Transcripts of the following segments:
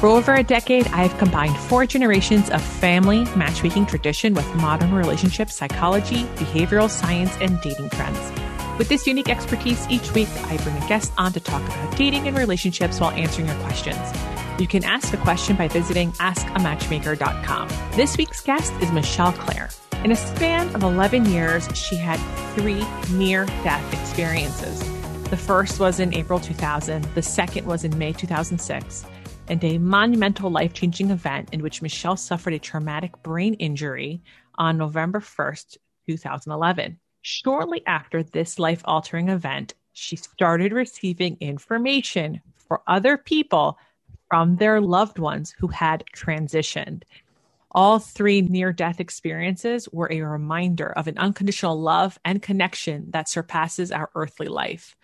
For over a decade, I have combined four generations of family matchmaking tradition with modern relationship psychology, behavioral science, and dating trends. With this unique expertise, each week I bring a guest on to talk about dating and relationships while answering your questions. You can ask a question by visiting askamatchmaker.com. This week's guest is Michelle Clare. In a span of 11 years, she had three near death experiences. The first was in April 2000, the second was in May 2006, and a monumental life changing event in which Michelle suffered a traumatic brain injury on November 1st, 2011. Shortly after this life altering event, she started receiving information for other people from their loved ones who had transitioned. All three near death experiences were a reminder of an unconditional love and connection that surpasses our earthly life.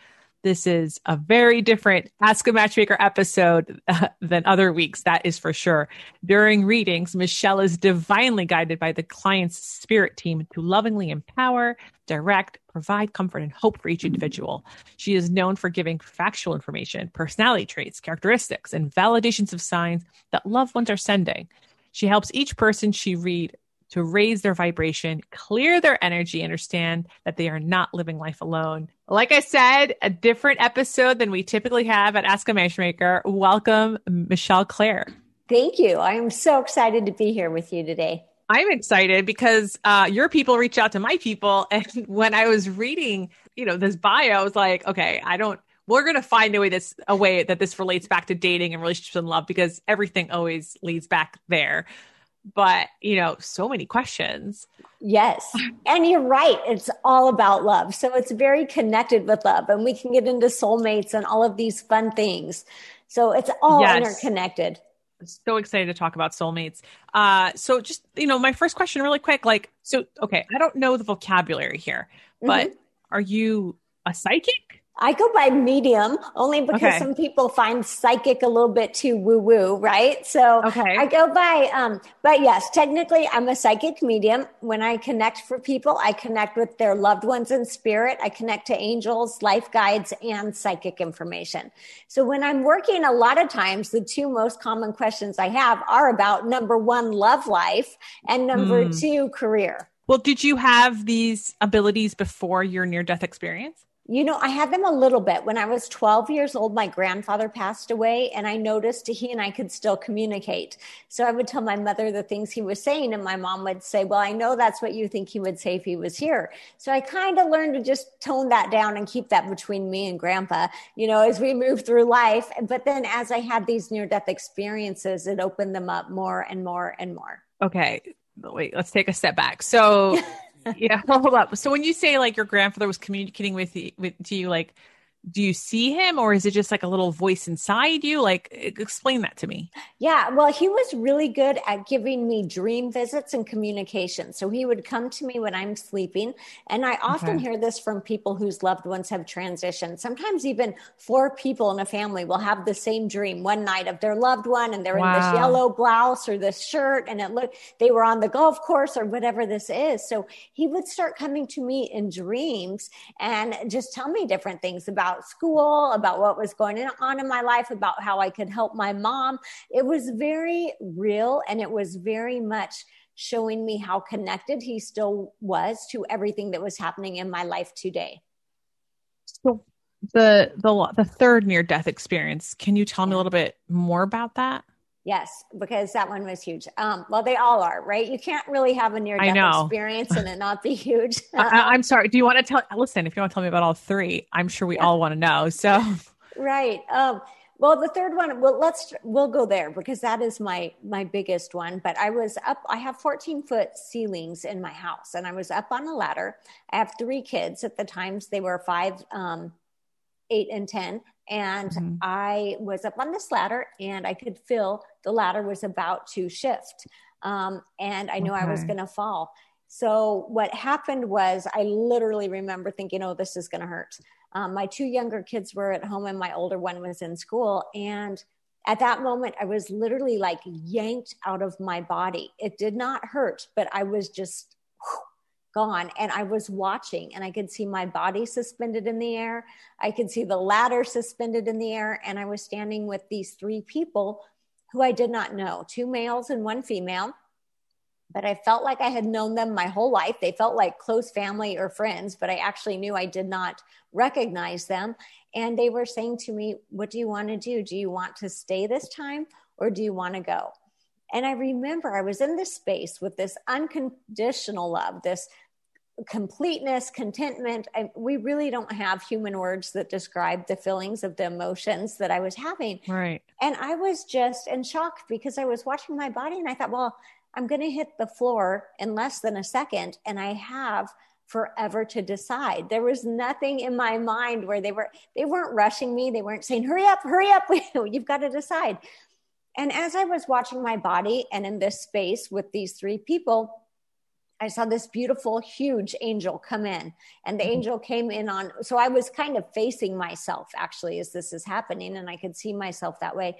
This is a very different Ask a Matchmaker episode uh, than other weeks, that is for sure. During readings, Michelle is divinely guided by the client's spirit team to lovingly empower, direct, provide comfort and hope for each individual. She is known for giving factual information, personality traits, characteristics, and validations of signs that loved ones are sending. She helps each person she read to raise their vibration, clear their energy, understand that they are not living life alone. Like I said, a different episode than we typically have at Ask a Matchmaker. Welcome, Michelle Claire. Thank you. I am so excited to be here with you today. I'm excited because uh, your people reach out to my people, and when I was reading, you know, this bio, I was like, okay, I don't. We're gonna find a way this a way that this relates back to dating and relationships and love because everything always leads back there but you know so many questions. Yes. And you're right. It's all about love. So it's very connected with love and we can get into soulmates and all of these fun things. So it's all yes. interconnected. So excited to talk about soulmates. Uh so just you know my first question really quick like so okay i don't know the vocabulary here but mm-hmm. are you a psychic I go by medium only because okay. some people find psychic a little bit too woo woo, right? So okay. I go by, um, but yes, technically I'm a psychic medium. When I connect for people, I connect with their loved ones in spirit. I connect to angels, life guides, and psychic information. So when I'm working, a lot of times the two most common questions I have are about number one, love life, and number mm. two, career. Well, did you have these abilities before your near death experience? You know, I had them a little bit. When I was 12 years old, my grandfather passed away, and I noticed he and I could still communicate. So I would tell my mother the things he was saying, and my mom would say, Well, I know that's what you think he would say if he was here. So I kind of learned to just tone that down and keep that between me and grandpa, you know, as we move through life. But then as I had these near death experiences, it opened them up more and more and more. Okay. Wait, let's take a step back. So yeah, hold up. So when you say like your grandfather was communicating with you, with to you, like do you see him or is it just like a little voice inside you? Like explain that to me. Yeah well he was really good at giving me dream visits and communication. So he would come to me when i'm sleeping and i often okay. hear this from people whose loved ones have transitioned. Sometimes even four people in a family will have the same dream one night of their loved one and they're wow. in this yellow blouse or this shirt and it looked they were on the golf course or whatever this is. So he would start coming to me in dreams and just tell me different things about about school, about what was going on in my life, about how I could help my mom. It was very real and it was very much showing me how connected he still was to everything that was happening in my life today. So the the the third near death experience, can you tell me a little bit more about that? Yes, because that one was huge. Um, well, they all are, right? You can't really have a near death experience and it not be huge. I, am sorry. Do you want to tell? Listen, if you want to tell me about all three, I'm sure we yeah. all want to know. So, right. Um, well, the third one, well, let's we'll go there because that is my my biggest one. But I was up. I have 14 foot ceilings in my house, and I was up on a ladder. I have three kids at the times. They were five, um, eight, and ten And mm-hmm. I was up on this ladder and I could feel the ladder was about to shift. Um, and I knew okay. I was going to fall. So what happened was I literally remember thinking, oh, this is going to hurt. Um, my two younger kids were at home and my older one was in school. And at that moment, I was literally like yanked out of my body. It did not hurt, but I was just whew, gone. And I was watching and I could see my body suspended in the air. I could see the ladder suspended in the air. And I was standing with these three people who I did not know two males and one female but I felt like I had known them my whole life. They felt like close family or friends, but I actually knew I did not recognize them. And they were saying to me, What do you want to do? Do you want to stay this time or do you want to go? And I remember I was in this space with this unconditional love, this completeness, contentment. I, we really don't have human words that describe the feelings of the emotions that I was having. Right. And I was just in shock because I was watching my body and I thought, well, I'm going to hit the floor in less than a second. And I have forever to decide. There was nothing in my mind where they were, they weren't rushing me. They weren't saying, hurry up, hurry up. You've got to decide. And as I was watching my body and in this space with these three people, I saw this beautiful, huge angel come in, and the mm-hmm. angel came in on. So I was kind of facing myself actually as this is happening, and I could see myself that way.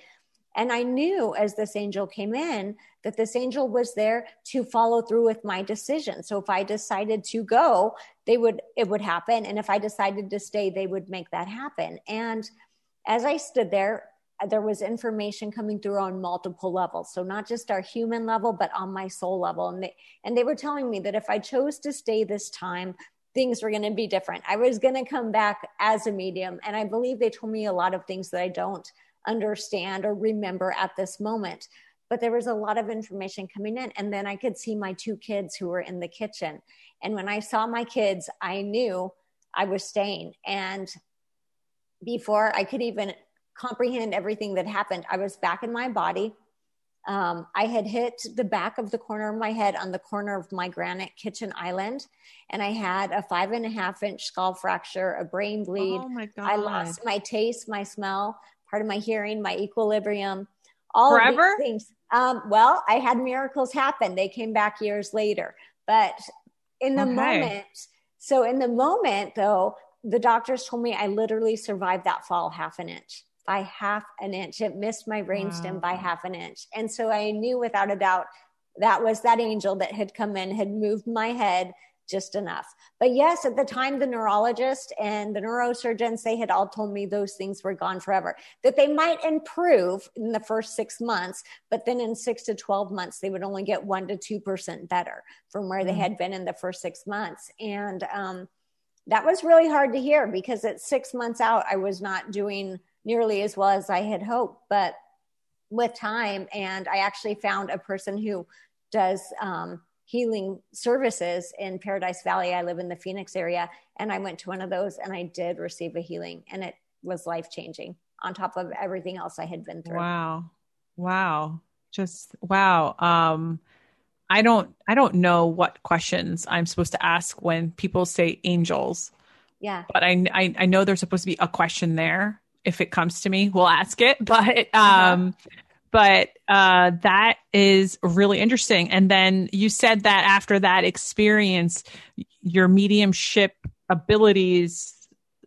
And I knew as this angel came in that this angel was there to follow through with my decision. So if I decided to go, they would, it would happen. And if I decided to stay, they would make that happen. And as I stood there, there was information coming through on multiple levels. So not just our human level, but on my soul level. And they, and they were telling me that if I chose to stay this time, things were going to be different. I was going to come back as a medium. And I believe they told me a lot of things that I don't understand or remember at this moment. But there was a lot of information coming in. And then I could see my two kids who were in the kitchen. And when I saw my kids, I knew I was staying. And before I could even comprehend everything that happened, I was back in my body. Um, I had hit the back of the corner of my head on the corner of my granite kitchen island, and I had a five and a half inch skull fracture, a brain bleed. Oh my God. I lost my taste, my smell part of my hearing, my equilibrium, all Forever? things. Um, well, I had miracles happen. They came back years later, but in the okay. moment, so in the moment though, the doctors told me I literally survived that fall half an inch by half an inch. It missed my brainstem wow. by half an inch. And so I knew without a doubt that was that angel that had come in, had moved my head just enough. But yes, at the time, the neurologist and the neurosurgeons, they had all told me those things were gone forever, that they might improve in the first six months, but then in six to 12 months, they would only get one to 2% better from where mm-hmm. they had been in the first six months. And um, that was really hard to hear because at six months out, I was not doing nearly as well as I had hoped. But with time, and I actually found a person who does um, healing services in Paradise Valley. I live in the Phoenix area, and I went to one of those and I did receive a healing, and it was life changing on top of everything else I had been through. Wow. Wow. Just wow. Um, I don't I don't know what questions I'm supposed to ask when people say angels. Yeah. But I I, I know there's supposed to be a question there. If it comes to me, we'll ask it. But um but uh, that is really interesting. And then you said that after that experience, your mediumship abilities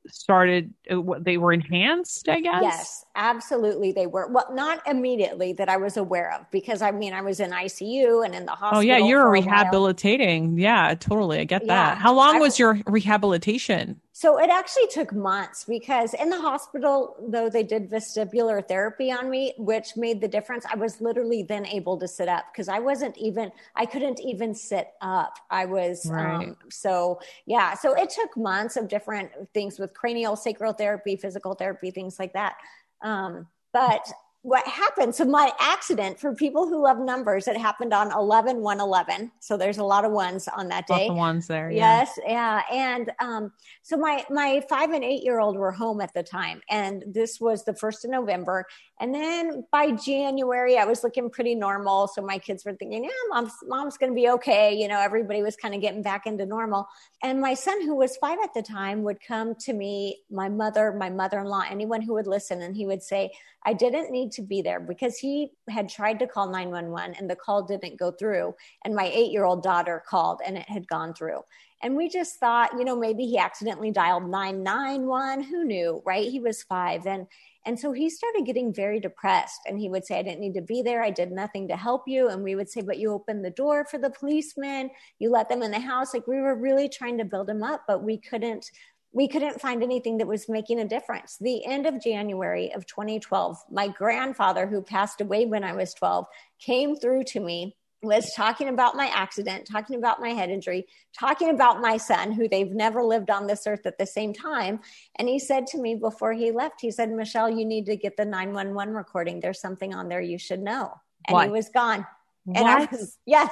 started they were enhanced i guess yes absolutely they were well not immediately that i was aware of because i mean i was in icu and in the hospital oh yeah you're rehabilitating yeah totally i get yeah. that how long I, was your rehabilitation so it actually took months because in the hospital, though they did vestibular therapy on me, which made the difference, I was literally then able to sit up because I wasn't even, I couldn't even sit up. I was, right. um, so yeah, so it took months of different things with cranial sacral therapy, physical therapy, things like that. Um, but what happened. So my accident for people who love numbers it happened on 11 1 11 so there's a lot of ones on that day. ones there yeah. yes yeah and um, so my my five and eight year old were home at the time and this was the first of november. And then by january i was looking pretty normal. So my kids were thinking yeah mom's mom's gonna be okay. You know everybody was kind of getting back into normal. And my son who was five at the time would come to me my mother my mother-in-law anyone who would listen and he would say I didn't need to be there because he had tried to call 911 and the call didn't go through. And my eight year old daughter called and it had gone through. And we just thought, you know, maybe he accidentally dialed 991. Who knew, right? He was five. And and so he started getting very depressed. And he would say, I didn't need to be there. I did nothing to help you. And we would say, But you opened the door for the policemen. You let them in the house. Like we were really trying to build him up, but we couldn't we couldn't find anything that was making a difference. The end of January of 2012, my grandfather, who passed away when I was 12, came through to me, was talking about my accident, talking about my head injury, talking about my son, who they've never lived on this earth at the same time. And he said to me before he left, he said, Michelle, you need to get the 911 recording. There's something on there you should know. And what? he was gone. And what? I was, yes,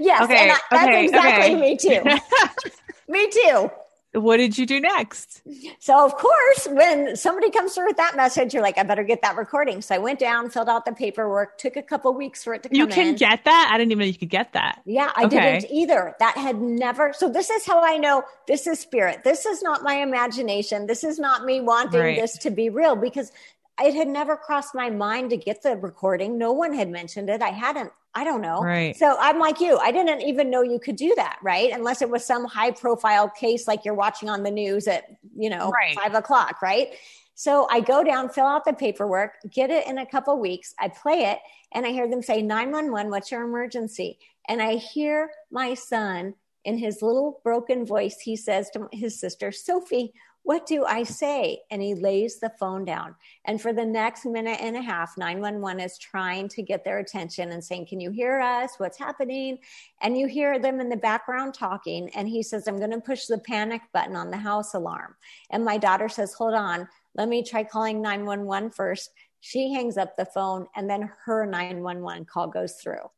yes. Okay, and I, that's okay, exactly okay. me too. me too what did you do next? So, of course, when somebody comes through with that message, you're like, I better get that recording. So I went down, filled out the paperwork, took a couple weeks for it to come You can in. get that? I didn't even know you could get that. Yeah, I okay. didn't either. That had never. So this is how I know this is spirit. This is not my imagination. This is not me wanting right. this to be real because it had never crossed my mind to get the recording. No one had mentioned it. I hadn't I don't know. Right. So I'm like you. I didn't even know you could do that, right? Unless it was some high profile case like you're watching on the news at, you know, right. five o'clock, right? So I go down, fill out the paperwork, get it in a couple weeks. I play it and I hear them say 911, what's your emergency? And I hear my son in his little broken voice, he says to his sister, Sophie, what do I say? And he lays the phone down. And for the next minute and a half, 911 is trying to get their attention and saying, Can you hear us? What's happening? And you hear them in the background talking. And he says, I'm going to push the panic button on the house alarm. And my daughter says, Hold on, let me try calling 911 first. She hangs up the phone, and then her 911 call goes through.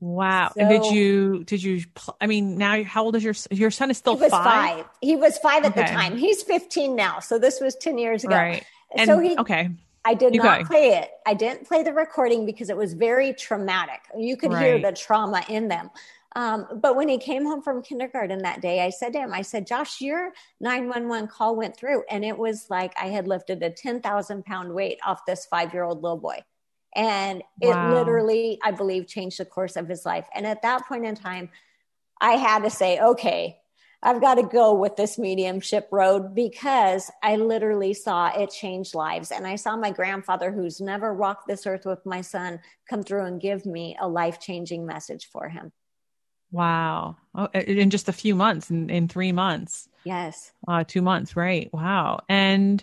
Wow. So, and did you, did you, I mean, now how old is your, your son is still he was five? five. He was five at okay. the time. He's 15 now. So this was 10 years ago. Right. And, so he, okay. I did you not play it. I didn't play the recording because it was very traumatic. You could right. hear the trauma in them. Um, but when he came home from kindergarten that day, I said to him, I said, Josh, your 911 call went through. And it was like I had lifted a 10,000 pound weight off this five year old little boy. And it wow. literally, I believe, changed the course of his life. And at that point in time, I had to say, okay, I've got to go with this mediumship road because I literally saw it change lives. And I saw my grandfather, who's never walked this earth with my son, come through and give me a life changing message for him. Wow. Oh, in just a few months, in, in three months. Yes. Uh, two months, right. Wow. And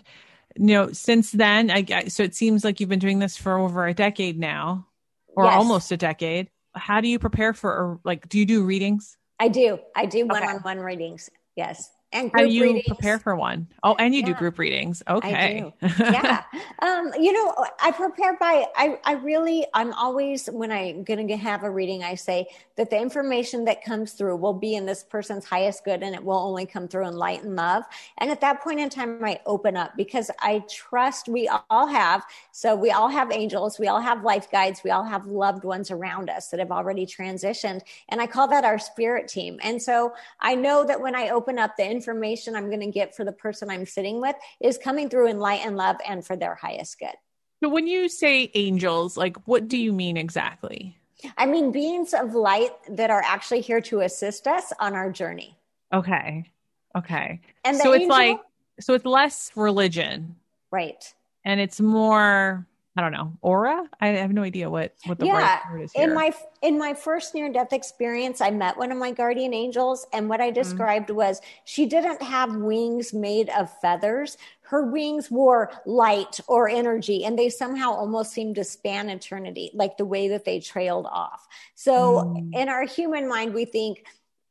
you know, since then, I so it seems like you've been doing this for over a decade now, or yes. almost a decade. How do you prepare for, like, do you do readings? I do. I do one on one readings. Yes and how you readings. prepare for one? Oh, and you yeah. do group readings. Okay. yeah. Um, you know, I prepare by, I, I really, I'm always, when I'm going to have a reading, I say that the information that comes through will be in this person's highest good and it will only come through in light and love. And at that point in time, I open up because I trust we all have. So we all have angels. We all have life guides. We all have loved ones around us that have already transitioned. And I call that our spirit team. And so I know that when I open up the information, I'm going to get for the person I'm sitting with is coming through in light and love and for their highest good. So when you say angels, like what do you mean exactly? I mean beings of light that are actually here to assist us on our journey. Okay. Okay. And so angel, it's like so it's less religion. Right. And it's more I don't know, aura. I have no idea what what the yeah. word is. Here. In my in my first near death experience, I met one of my guardian angels, and what I mm-hmm. described mm-hmm. was she didn't have wings made of feathers. Her wings were light or energy, and they somehow almost seemed to span eternity, like the way that they trailed off. So, mm. in our human mind, we think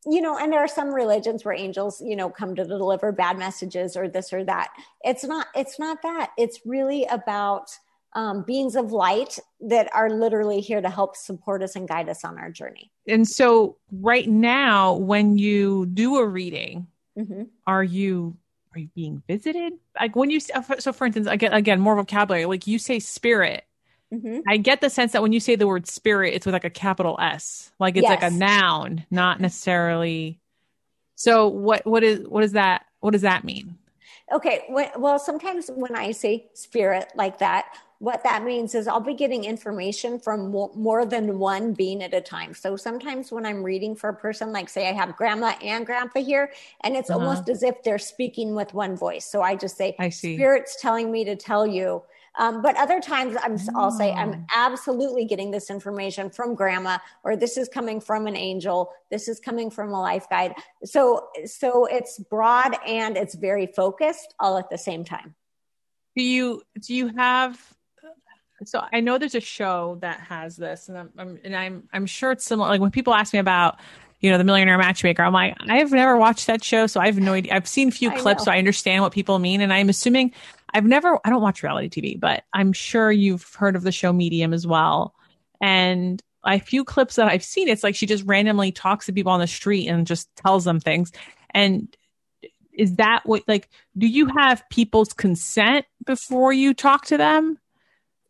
you know, and there are some religions where angels, you know, come to deliver bad messages or this or that. It's not, it's not that. It's really about um, beings of light that are literally here to help support us and guide us on our journey. And so, right now, when you do a reading, mm-hmm. are you are you being visited? Like when you so, for instance, again, again, more vocabulary. Like you say spirit. Mm-hmm. I get the sense that when you say the word spirit, it's with like a capital S, like it's yes. like a noun, not necessarily. So what what is what does that what does that mean? Okay, well, sometimes when I say spirit like that, what that means is I'll be getting information from more than one being at a time. So sometimes when I'm reading for a person, like say I have grandma and grandpa here, and it's uh-huh. almost as if they're speaking with one voice. So I just say, I see. Spirit's telling me to tell you. Um, but other times I'm, oh. I'll say, I'm oh. absolutely getting this information from grandma, or this is coming from an angel. This is coming from a life guide. So, so it's broad and it's very focused all at the same time. Do you, do you have so I know there's a show that has this, and I'm, I'm, and I'm I'm sure it's similar. Like when people ask me about, you know, the Millionaire Matchmaker, I'm like, I've never watched that show, so I have no idea. I've seen a few I clips, know. so I understand what people mean, and I'm assuming I've never. I don't watch reality TV, but I'm sure you've heard of the show Medium as well, and a few clips that I've seen, it's like she just randomly talks to people on the street and just tells them things, and is that what like do you have people's consent before you talk to them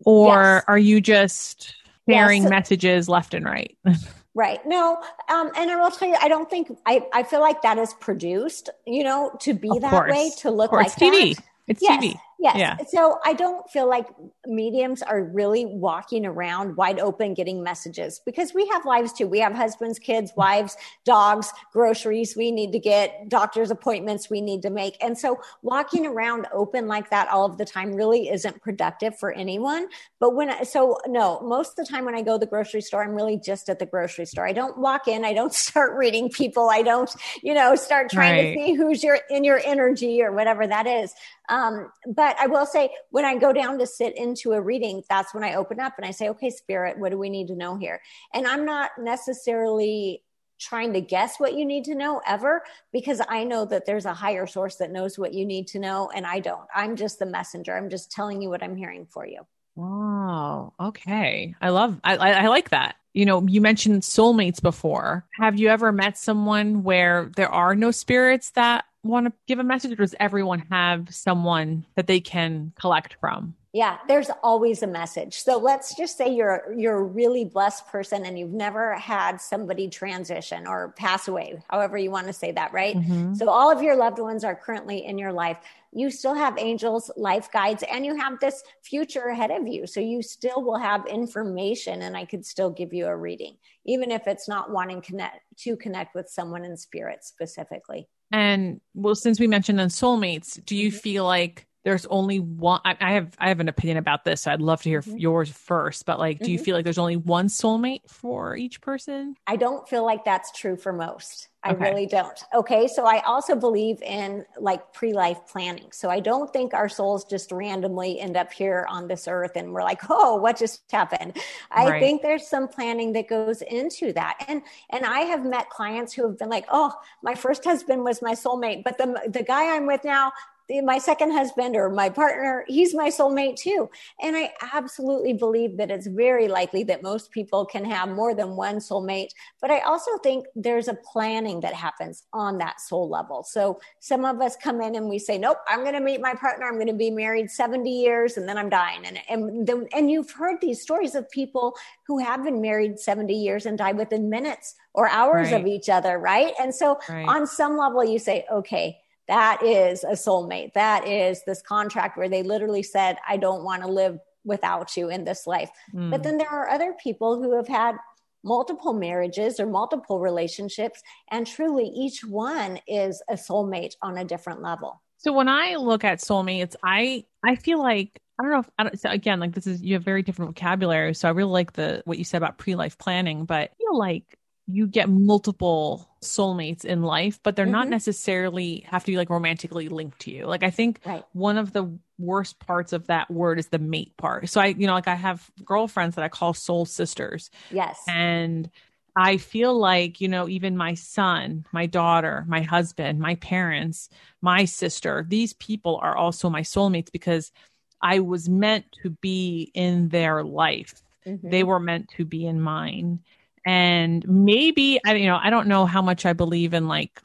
or yes. are you just sharing yes. messages left and right? Right. No. Um, and I will tell you, I don't think I, I feel like that is produced, you know, to be of that course. way, to look like TV. That. It's yes. TV. Yes. Yeah. So I don't feel like mediums are really walking around wide open getting messages because we have lives too. We have husbands, kids, wives, dogs, groceries we need to get, doctor's appointments we need to make. And so walking around open like that all of the time really isn't productive for anyone. But when, I, so no, most of the time when I go to the grocery store, I'm really just at the grocery store. I don't walk in. I don't start reading people. I don't, you know, start trying right. to see who's your in your energy or whatever that is. Um, but I will say, when I go down to sit into a reading, that's when I open up and I say, okay, spirit, what do we need to know here? And I'm not necessarily trying to guess what you need to know ever because I know that there's a higher source that knows what you need to know and I don't. I'm just the messenger. I'm just telling you what I'm hearing for you. Wow. Okay. I love, I, I, like that. You know, you mentioned soulmates before. Have you ever met someone where there are no spirits that want to give a message or does everyone have someone that they can collect from? Yeah, there's always a message. So let's just say you're you're a really blessed person and you've never had somebody transition or pass away, however you want to say that, right? Mm-hmm. So all of your loved ones are currently in your life. You still have angels, life guides, and you have this future ahead of you. So you still will have information and I could still give you a reading, even if it's not wanting connect to connect with someone in spirit specifically. And well, since we mentioned on soulmates, do you mm-hmm. feel like there's only one I, I, have I have an opinion about this. So I'd love to hear mm-hmm. yours first. But like, do mm-hmm. you feel like there's only one soulmate for each person? I don't feel like that's true for most. I okay. really don't. Okay. So I also believe in like pre life planning. So I don't think our souls just randomly end up here on this earth and we're like, oh, what just happened? I right. think there's some planning that goes into that. And and I have met clients who have been like, oh, my first husband was my soulmate, but the the guy I'm with now, my second husband or my partner, he's my soulmate too. And I absolutely believe that it's very likely that most people can have more than one soulmate. But I also think there's a planning that happens on that soul level. So some of us come in and we say, nope, I'm going to meet my partner. I'm going to be married 70 years and then I'm dying. And, and, the, and you've heard these stories of people who have been married 70 years and die within minutes or hours right. of each other. Right. And so right. on some level, you say, okay, that is a soulmate. That is this contract where they literally said, I don't want to live without you in this life. Mm. But then there are other people who have had multiple marriages or multiple relationships, and truly each one is a soulmate on a different level. So when I look at soulmates, I I feel like I don't know if I don't, so again like this is you have very different vocabulary. So I really like the what you said about pre life planning, but I feel like you get multiple soulmates in life, but they're mm-hmm. not necessarily have to be like romantically linked to you. Like I think right. one of the worst parts of that word is the mate part. So I, you know, like I have girlfriends that I call soul sisters. Yes. And I feel like, you know, even my son, my daughter, my husband, my parents, my sister, these people are also my soulmates because I was meant to be in their life. Mm-hmm. They were meant to be in mine. And maybe I you know, I don't know how much I believe in like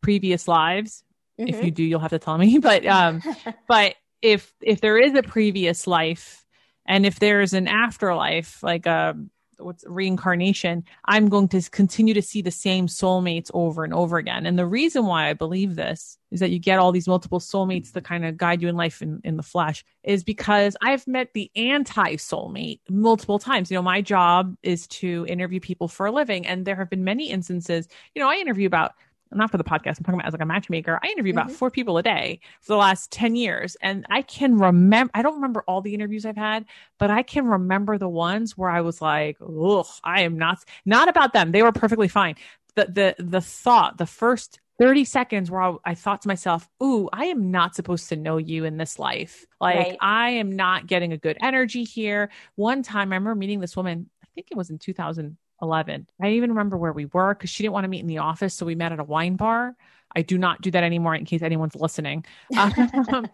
previous lives. Mm-hmm. If you do, you'll have to tell me. But um but if if there is a previous life and if there's an afterlife, like a what's reincarnation, I'm going to continue to see the same soulmates over and over again. And the reason why I believe this is that you get all these multiple soulmates to kind of guide you in life in, in the flesh is because I've met the anti soulmate multiple times. You know, my job is to interview people for a living. And there have been many instances, you know, I interview about not for the podcast, I'm talking about as like a matchmaker. I interview about mm-hmm. four people a day for the last 10 years. And I can remember, I don't remember all the interviews I've had, but I can remember the ones where I was like, ugh, I am not, not about them. They were perfectly fine. The, the, the thought, the first 30 seconds where I, I, thought to myself, Ooh, I am not supposed to know you in this life. Like, right. I am not getting a good energy here. One time I remember meeting this woman, I think it was in 2000, 11. I even remember where we were because she didn't want to meet in the office. So we met at a wine bar. I do not do that anymore in case anyone's listening. Um,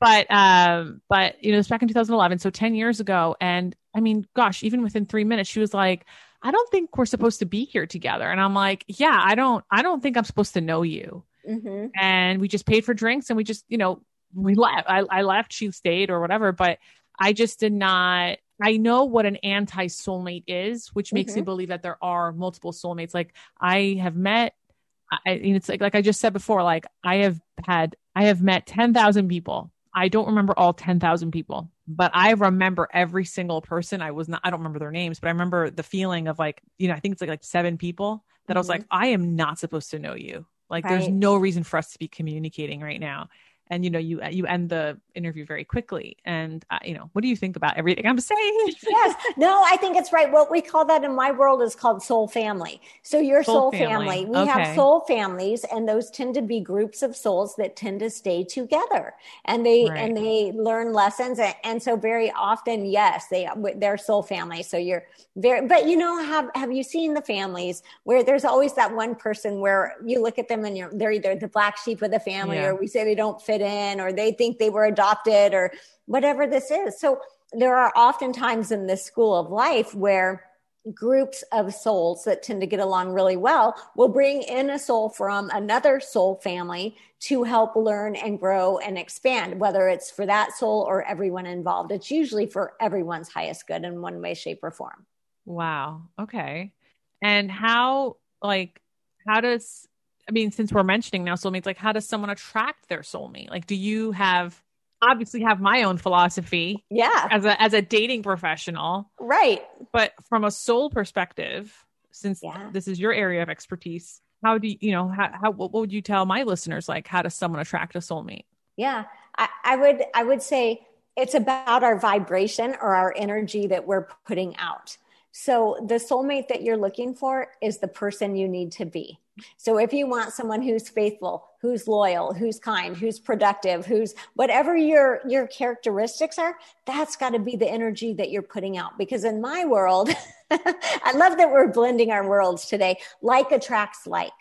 but, um, but, you know, it's back in 2011. So 10 years ago. And I mean, gosh, even within three minutes, she was like, I don't think we're supposed to be here together. And I'm like, yeah, I don't, I don't think I'm supposed to know you. Mm-hmm. And we just paid for drinks and we just, you know, we left. I, I left, she stayed or whatever, but I just did not I know what an anti soulmate is, which makes mm-hmm. me believe that there are multiple soulmates. Like I have met, I, it's like like I just said before, like I have had, I have met ten thousand people. I don't remember all ten thousand people, but I remember every single person. I was not, I don't remember their names, but I remember the feeling of like, you know, I think it's like like seven people that mm-hmm. I was like, I am not supposed to know you. Like, right. there's no reason for us to be communicating right now and you know you you end the interview very quickly and uh, you know what do you think about everything i'm saying yes no i think it's right what we call that in my world is called soul family so your soul, soul family. family. we okay. have soul families and those tend to be groups of souls that tend to stay together and they right. and they learn lessons and, and so very often yes they they're soul family so you're very but you know have have you seen the families where there's always that one person where you look at them and you're they're either the black sheep of the family yeah. or we say they don't fit in or they think they were adopted or whatever this is. So there are often times in this school of life where groups of souls that tend to get along really well will bring in a soul from another soul family to help learn and grow and expand, whether it's for that soul or everyone involved. It's usually for everyone's highest good in one way, shape, or form. Wow. Okay. And how, like, how does I mean, since we're mentioning now soulmates, like how does someone attract their soulmate? Like, do you have obviously have my own philosophy? Yeah. As a as a dating professional. Right. But from a soul perspective, since yeah. this is your area of expertise, how do you, you know, how, how what would you tell my listeners like how does someone attract a soulmate? Yeah. I, I would I would say it's about our vibration or our energy that we're putting out. So the soulmate that you're looking for is the person you need to be. So if you want someone who's faithful, who's loyal, who's kind, who's productive, who's whatever your your characteristics are, that's got to be the energy that you're putting out because in my world, I love that we're blending our worlds today. Like attracts like.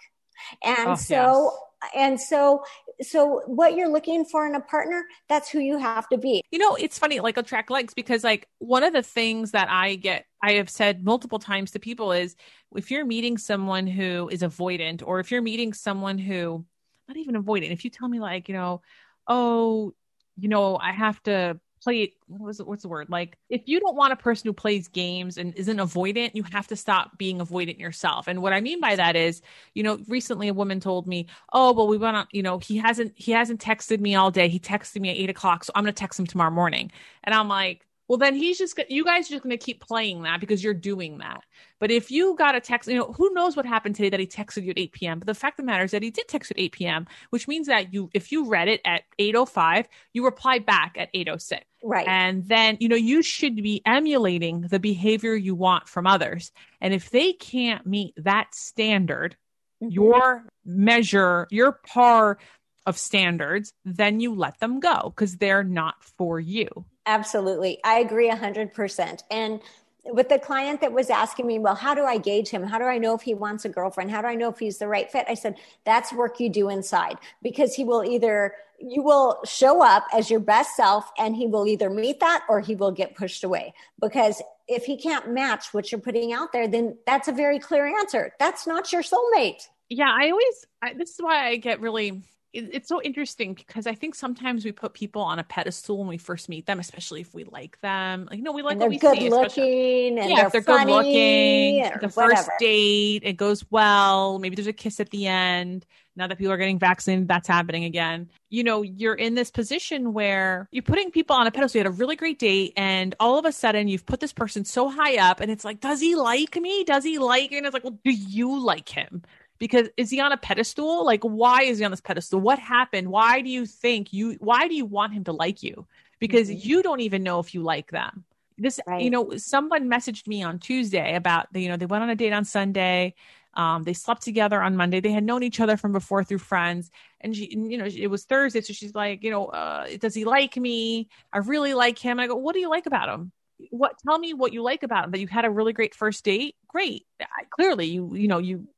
And oh, so yes and so so what you're looking for in a partner that's who you have to be. You know it's funny like attract likes because like one of the things that i get i have said multiple times to people is if you're meeting someone who is avoidant or if you're meeting someone who not even avoidant if you tell me like you know oh you know i have to play what was what's the word? Like if you don't want a person who plays games and isn't avoidant you have to stop being avoidant yourself. And what i mean by that is you know recently a woman told me oh well we went on you know he hasn't he hasn't texted me all day. He texted me at eight o'clock so i'm gonna text him tomorrow morning. And i'm like well then he's just you guys are just going to keep playing that because you're doing that. But if you got a text you know who knows what happened today that he texted you at 8 p.m but the fact of the matter is that he did text at 8 p.m which means that you if you read it at 805 you reply back at 806 right. And then you know you should be emulating the behavior you want from others. And if they can't meet that standard mm-hmm. your measure your par of standards then you let them go because they're not for you Absolutely. I agree 100%. And with the client that was asking me, well, how do I gauge him? How do I know if he wants a girlfriend? How do I know if he's the right fit? I said, that's work you do inside because he will either, you will show up as your best self and he will either meet that or he will get pushed away because if he can't match what you're putting out there, then that's a very clear answer. That's not your soulmate. Yeah. I always, I, this is why I get really it's so interesting because I think sometimes we put people on a pedestal when we first meet them, especially if we like them. Like, know, we like and they're we good see, looking, and yeah, they're, they're good looking. The whatever. first date, it goes well. Maybe there's a kiss at the end. Now that people are getting vaccinated, that's happening again. You know, you're in this position where you're putting people on a pedestal. You had a really great date, and all of a sudden, you've put this person so high up, and it's like, does he like me? Does he like? And it's like, well, do you like him? Because is he on a pedestal like why is he on this pedestal what happened why do you think you why do you want him to like you because mm-hmm. you don't even know if you like them this right. you know someone messaged me on tuesday about the, you know they went on a date on sunday um, they slept together on Monday. They had known each other from before through friends. And she, you know, it was Thursday. So she's like, you know, uh, does he like me? I really like him. And I go, what do you like about him? What, tell me what you like about him that you had a really great first date. Great. I, clearly you, you know, you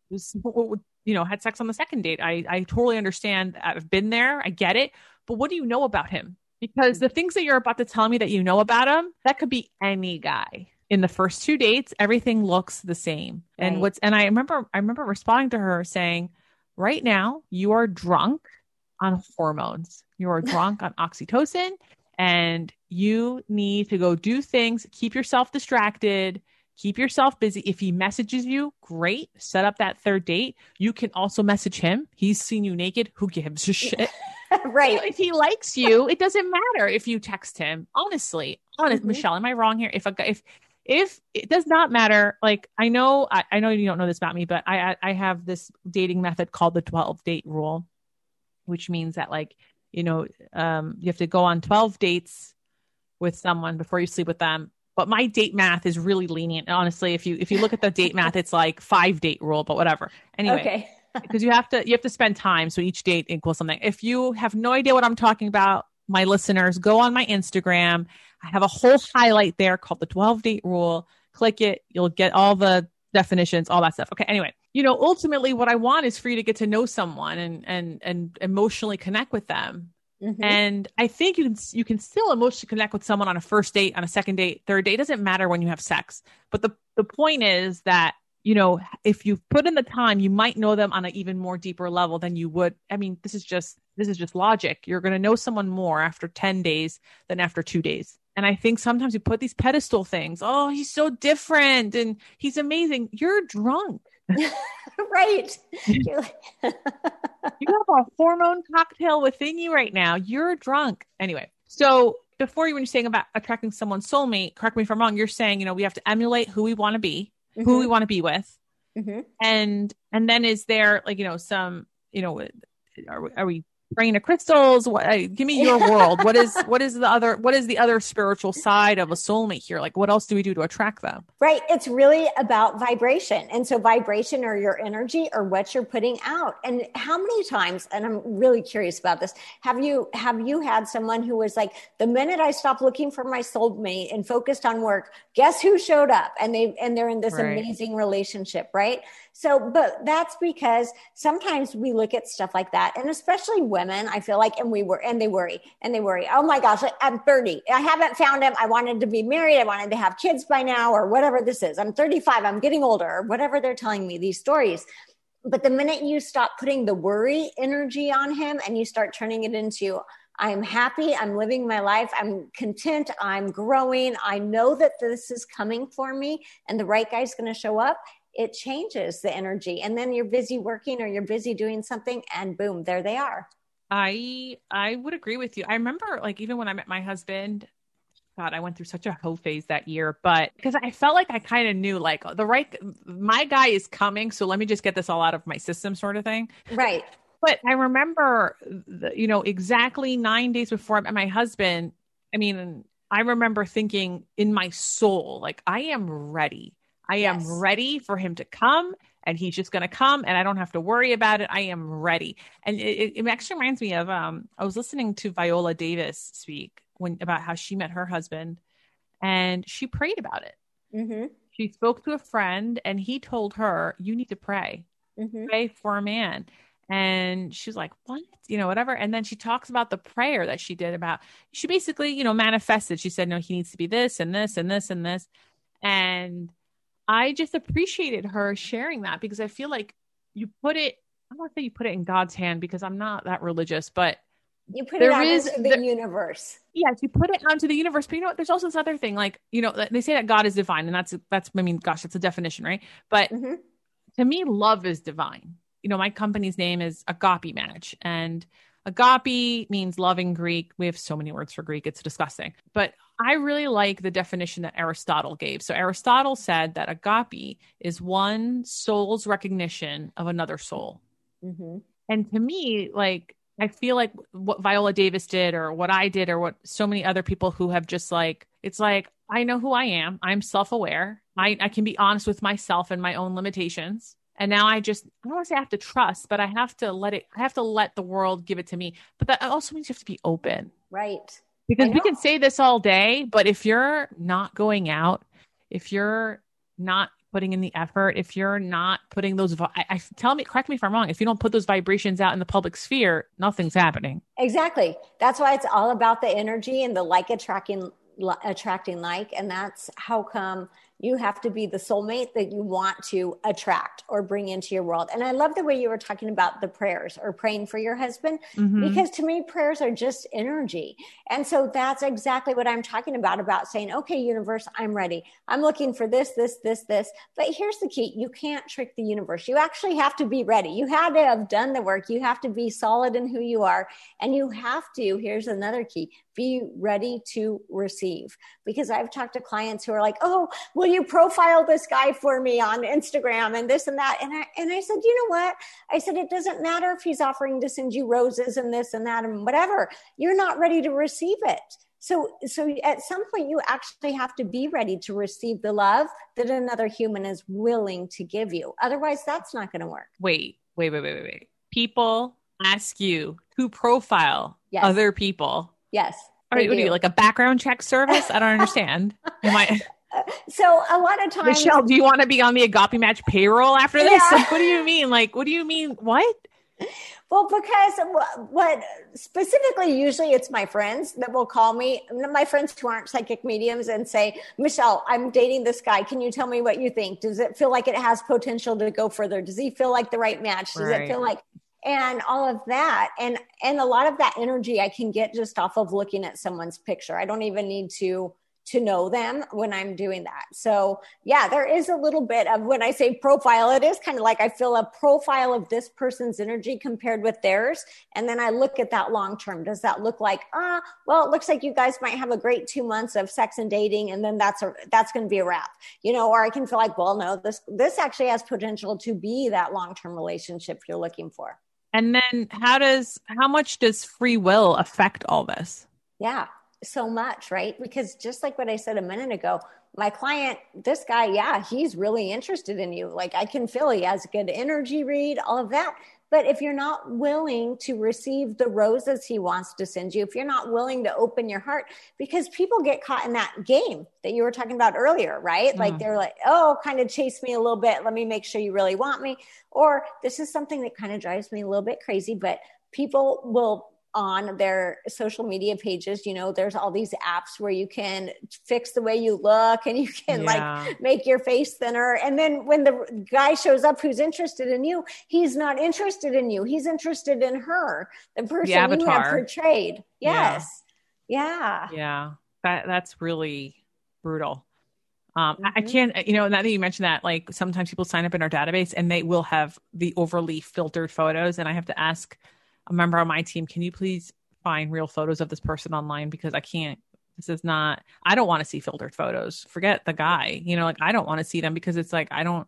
you know had sex on the second date. I i totally understand. I've been there. I get it. But what do you know about him? Because the things that you're about to tell me that you know about him that could be any guy. In the first two dates everything looks the same. Right. and what's and i remember i remember responding to her saying right now you are drunk on hormones. You are drunk on oxytocin and you need to go do things. Keep yourself distracted keep yourself busy. If he messages you, great. Set up that third date. You can also message him. He's seen you naked. Who gives a shit? right. if he likes you, it doesn't matter if you text him. Honestly, honest, mm-hmm. Michelle, am I wrong here? If a if if it does not matter, like I know, I, I know you don't know this about me, but I, I have this dating method called the twelve date rule, which means that like you know um, you have to go on twelve dates with someone before you sleep with them but my date math is really lenient. Honestly, if you if you look at the date math, it's like five date rule, but whatever. Anyway. Okay. because you have to you have to spend time so each date equals something if you have no idea what i'm talking about my listeners go on my instagram i have a whole highlight there called the 12 date rule click it you'll get all the definitions all that stuff okay anyway you know ultimately what i want is for you to get to know someone and and and emotionally connect with them Mm-hmm. And I think you can you can still emotionally connect with someone on a first date, on a second date, third date. It doesn't matter when you have sex. But the the point is that you know if you put in the time, you might know them on an even more deeper level than you would. I mean, this is just this is just logic. You're going to know someone more after ten days than after two days. And I think sometimes you put these pedestal things. Oh, he's so different and he's amazing. You're drunk. right. you have a hormone cocktail within you right now. You're drunk. Anyway, so before you, when you're saying about attracting someone's soulmate, correct me if I'm wrong, you're saying, you know, we have to emulate who we want to be, mm-hmm. who we want to be with. Mm-hmm. And, and then is there like, you know, some, you know, are, are we praying to crystals. What uh, give me your world. What is what is the other what is the other spiritual side of a soulmate here? Like what else do we do to attract them? Right. It's really about vibration. And so vibration or your energy or what you're putting out. And how many times and i'm really curious about this have you have you had someone who was like the minute i stopped looking for my soulmate and focused on work guess who showed up? And they and they're in this right. amazing relationship right so, but that's because sometimes we look at stuff like that, and especially women, I feel like, and we were, and they worry, and they worry. Oh my gosh, I'm 30. I haven't found him. I wanted to be married. I wanted to have kids by now, or whatever this is. I'm 35. I'm getting older, or whatever they're telling me these stories. But the minute you stop putting the worry energy on him and you start turning it into, I'm happy. I'm living my life. I'm content. I'm growing. I know that this is coming for me and the right guy's going to show up it changes the energy. And then you're busy working or you're busy doing something and boom, there they are. I I would agree with you. I remember like even when I met my husband, God, I went through such a hoe phase that year, but because I felt like I kind of knew like the right my guy is coming, so let me just get this all out of my system sort of thing. Right. But I remember the, you know exactly 9 days before I met my husband, I mean, I remember thinking in my soul like I am ready. I am yes. ready for him to come and he's just going to come and I don't have to worry about it. I am ready. And it, it, actually reminds me of, um, I was listening to Viola Davis speak when about how she met her husband and she prayed about it. Mm-hmm. She spoke to a friend and he told her, You need to pray, mm-hmm. pray for a man. And she's like, What? You know, whatever. And then she talks about the prayer that she did about, she basically, you know, manifested. She said, No, he needs to be this and this and this and this. And I just appreciated her sharing that because I feel like you put it, I don't say you put it in God's hand because I'm not that religious, but you put it out is, into the there, universe. Yes, you put it onto the universe. But you know what? There's also this other thing, like you know, they say that God is divine, and that's that's I mean, gosh, that's a definition, right? But mm-hmm. to me, love is divine. You know, my company's name is Agape Match, and agape means loving Greek. We have so many words for Greek; it's disgusting. But I really like the definition that Aristotle gave. So Aristotle said that agape is one soul's recognition of another soul. Mm-hmm. And to me, like I feel like what Viola Davis did or what I did or what so many other people who have just like it's like I know who I am. I'm self-aware. I, I can be honest with myself and my own limitations. And now I just I don't want to say I have to trust, but I have to let it I have to let the world give it to me. But that also means you have to be open. Right. Because we can say this all day, but if you're not going out, if you're not putting in the effort, if you're not putting those, I, I, tell me, correct me if I'm wrong. If you don't put those vibrations out in the public sphere, nothing's happening. Exactly. That's why it's all about the energy and the like attracting, attracting like, and that's how come you have to be the soulmate that you want to attract or bring into your world. And I love the way you were talking about the prayers or praying for your husband, mm-hmm. because to me, prayers are just energy. And so that's exactly what I'm talking about about saying, okay, universe, I'm ready. I'm looking for this, this, this, this. But here's the key you can't trick the universe. You actually have to be ready. You had to have done the work. You have to be solid in who you are. And you have to, here's another key be ready to receive. Because I've talked to clients who are like, oh, will you profile this guy for me on Instagram and this and that? And I, and I said, you know what? I said, it doesn't matter if he's offering to send you roses and this and that and whatever. You're not ready to receive it. So, so at some point you actually have to be ready to receive the love that another human is willing to give you. Otherwise, that's not going to work. Wait, wait, wait, wait, wait, wait. People ask you to profile yes. other people Yes. All right, what do. are you like a background check service? I don't understand. Am I... so a lot of times, Michelle, do you want to be on the Agape Match payroll after this? Yeah. Like, what do you mean? Like, what do you mean? What? Well, because what specifically, usually it's my friends that will call me, my friends who aren't psychic mediums, and say, Michelle, I'm dating this guy. Can you tell me what you think? Does it feel like it has potential to go further? Does he feel like the right match? Does right. it feel like and all of that and and a lot of that energy i can get just off of looking at someone's picture i don't even need to to know them when I'm doing that. So, yeah, there is a little bit of when I say profile, it is kind of like I feel a profile of this person's energy compared with theirs. And then I look at that long term. Does that look like, ah, uh, well, it looks like you guys might have a great two months of sex and dating, and then that's a that's going to be a wrap, you know? Or I can feel like, well, no, this this actually has potential to be that long term relationship you're looking for. And then how does how much does free will affect all this? Yeah, so much, right? Because just like what I said a minute ago, my client, this guy, yeah, he's really interested in you. Like I can feel he has a good energy read, all of that. But if you're not willing to receive the roses he wants to send you, if you're not willing to open your heart, because people get caught in that game that you were talking about earlier, right? Mm. Like they're like, oh, kind of chase me a little bit. Let me make sure you really want me. Or this is something that kind of drives me a little bit crazy, but people will on their social media pages you know there's all these apps where you can fix the way you look and you can yeah. like make your face thinner. And then when the guy shows up who's interested in you he's not interested in you. He's interested in her the person the you have portrayed. Yes. Yeah. Yeah, yeah. that that's really brutal. Um, mm-hmm. I can't, you know, now that you mentioned that, like sometimes people sign up in our database and they will have the overly filtered photos, and I have to ask a member on my team, can you please find real photos of this person online because I can't this is not I don't want to see filtered photos. Forget the guy. You know, like I don't want to see them because it's like I don't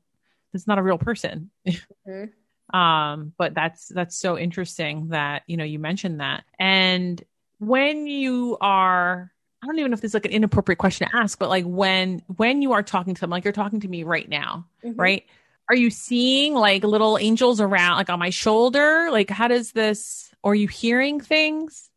it's not a real person. Mm-hmm. um, but that's that's so interesting that, you know, you mentioned that. And when you are I don't even know if this is like an inappropriate question to ask, but like when when you are talking to them, like you're talking to me right now, mm-hmm. right? Are you seeing like little angels around like on my shoulder like how does this or are you hearing things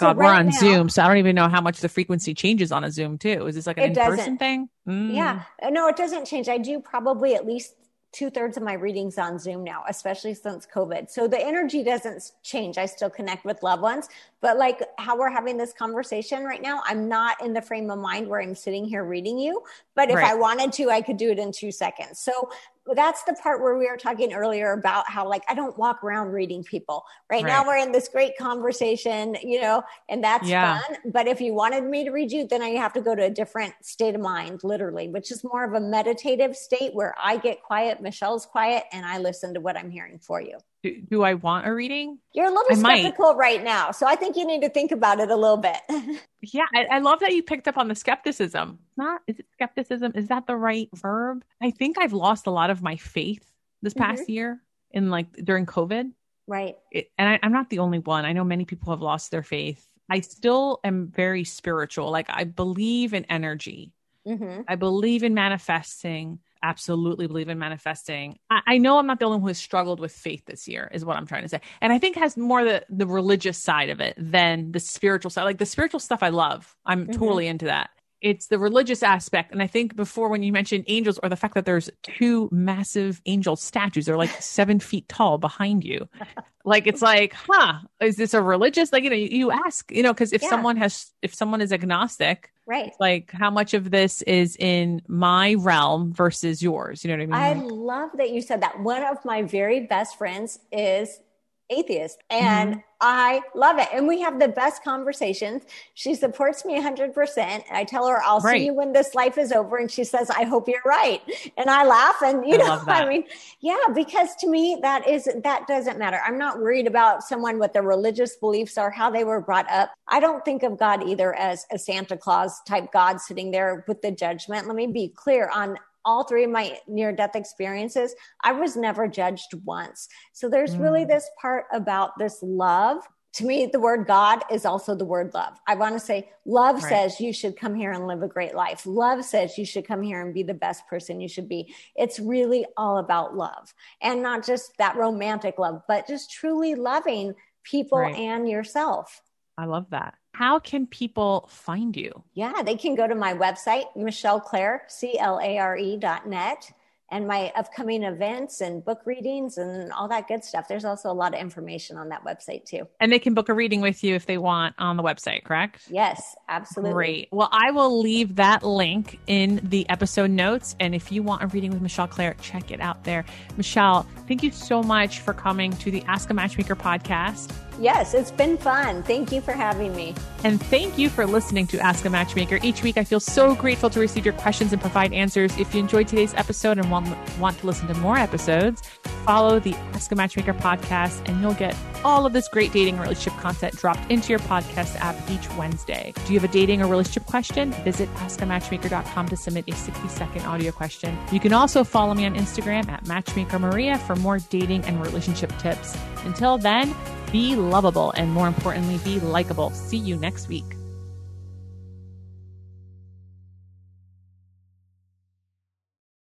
God, so we're on now, Zoom, so I don't even know how much the frequency changes on a Zoom too. Is this like an in-person thing? Mm. Yeah, no, it doesn't change. I do probably at least two thirds of my readings on Zoom now, especially since COVID. So the energy doesn't change. I still connect with loved ones, but like how we're having this conversation right now, I'm not in the frame of mind where I'm sitting here reading you. But if right. I wanted to, I could do it in two seconds. So that's the part where we were talking earlier about how like I don't walk around reading people. Right, right. now we're in this great conversation, you know, and that's yeah. fun. But if you wanted me to read you, then I have to go to a different state of mind, literally, which is more of a meditative state where I get quiet, Michelle's quiet, and I listen to what I'm hearing for you. Do, do I want a reading? You're a little I skeptical might. right now, so I think you need to think about it a little bit. yeah, I, I, love that you picked up on the skepticism. Not is it skepticism? Is that the right verb? I think I've lost a lot of my faith this past mm-hmm. year in like during COVID. Right. It, and I, I'm not the only one. I know many people have lost their faith. I still am very spiritual. Like I believe in energy. Mm-hmm. I believe in manifesting absolutely believe in manifesting. I, I, know I'm not the only one who has struggled with faith this year, is what I'm trying to say. And I think has more the the religious side of it than the spiritual side. Like the spiritual stuff I love. I'm mm-hmm. totally into that. It's the religious aspect. And I think before when you mentioned angels or the fact that there's two massive angel statues, they're like seven feet tall behind you. like it's like, huh, is this a religious? Like, you know, you, you ask, you know, because if yeah. someone has, if someone is agnostic, right? Like, how much of this is in my realm versus yours? You know what I mean? I love that you said that. One of my very best friends is atheist and mm-hmm. I love it. And we have the best conversations. She supports me 100%. I tell her, I'll right. see you when this life is over. And she says, I hope you're right. And I laugh. And, you I know, I mean, yeah, because to me, that is, that doesn't matter. I'm not worried about someone what their religious beliefs are, how they were brought up. I don't think of God either as a Santa Claus type God sitting there with the judgment. Let me be clear on all three of my near death experiences, I was never judged once. So there's mm. really this part about this love. To me, the word God is also the word love. I want to say love right. says you should come here and live a great life. Love says you should come here and be the best person you should be. It's really all about love and not just that romantic love, but just truly loving people right. and yourself. I love that how can people find you? Yeah, they can go to my website, Michelle Clare, C L A R E dot net and my upcoming events and book readings and all that good stuff. There's also a lot of information on that website too. And they can book a reading with you if they want on the website, correct? Yes, absolutely. Great. Well, I will leave that link in the episode notes. And if you want a reading with Michelle Clare, check it out there. Michelle, thank you so much for coming to the Ask a Matchmaker podcast. Yes, it's been fun. Thank you for having me. And thank you for listening to Ask a Matchmaker. Each week, I feel so grateful to receive your questions and provide answers. If you enjoyed today's episode and want, Um, want to listen to more episodes, follow the Ask a Matchmaker podcast, and you'll get all of this great dating and relationship content dropped into your podcast app each Wednesday. Do you have a dating or relationship question? Visit askamatchmaker.com to submit a 60 second audio question. You can also follow me on Instagram at Matchmaker Maria for more dating and relationship tips. Until then, be lovable and more importantly, be likable. See you next week.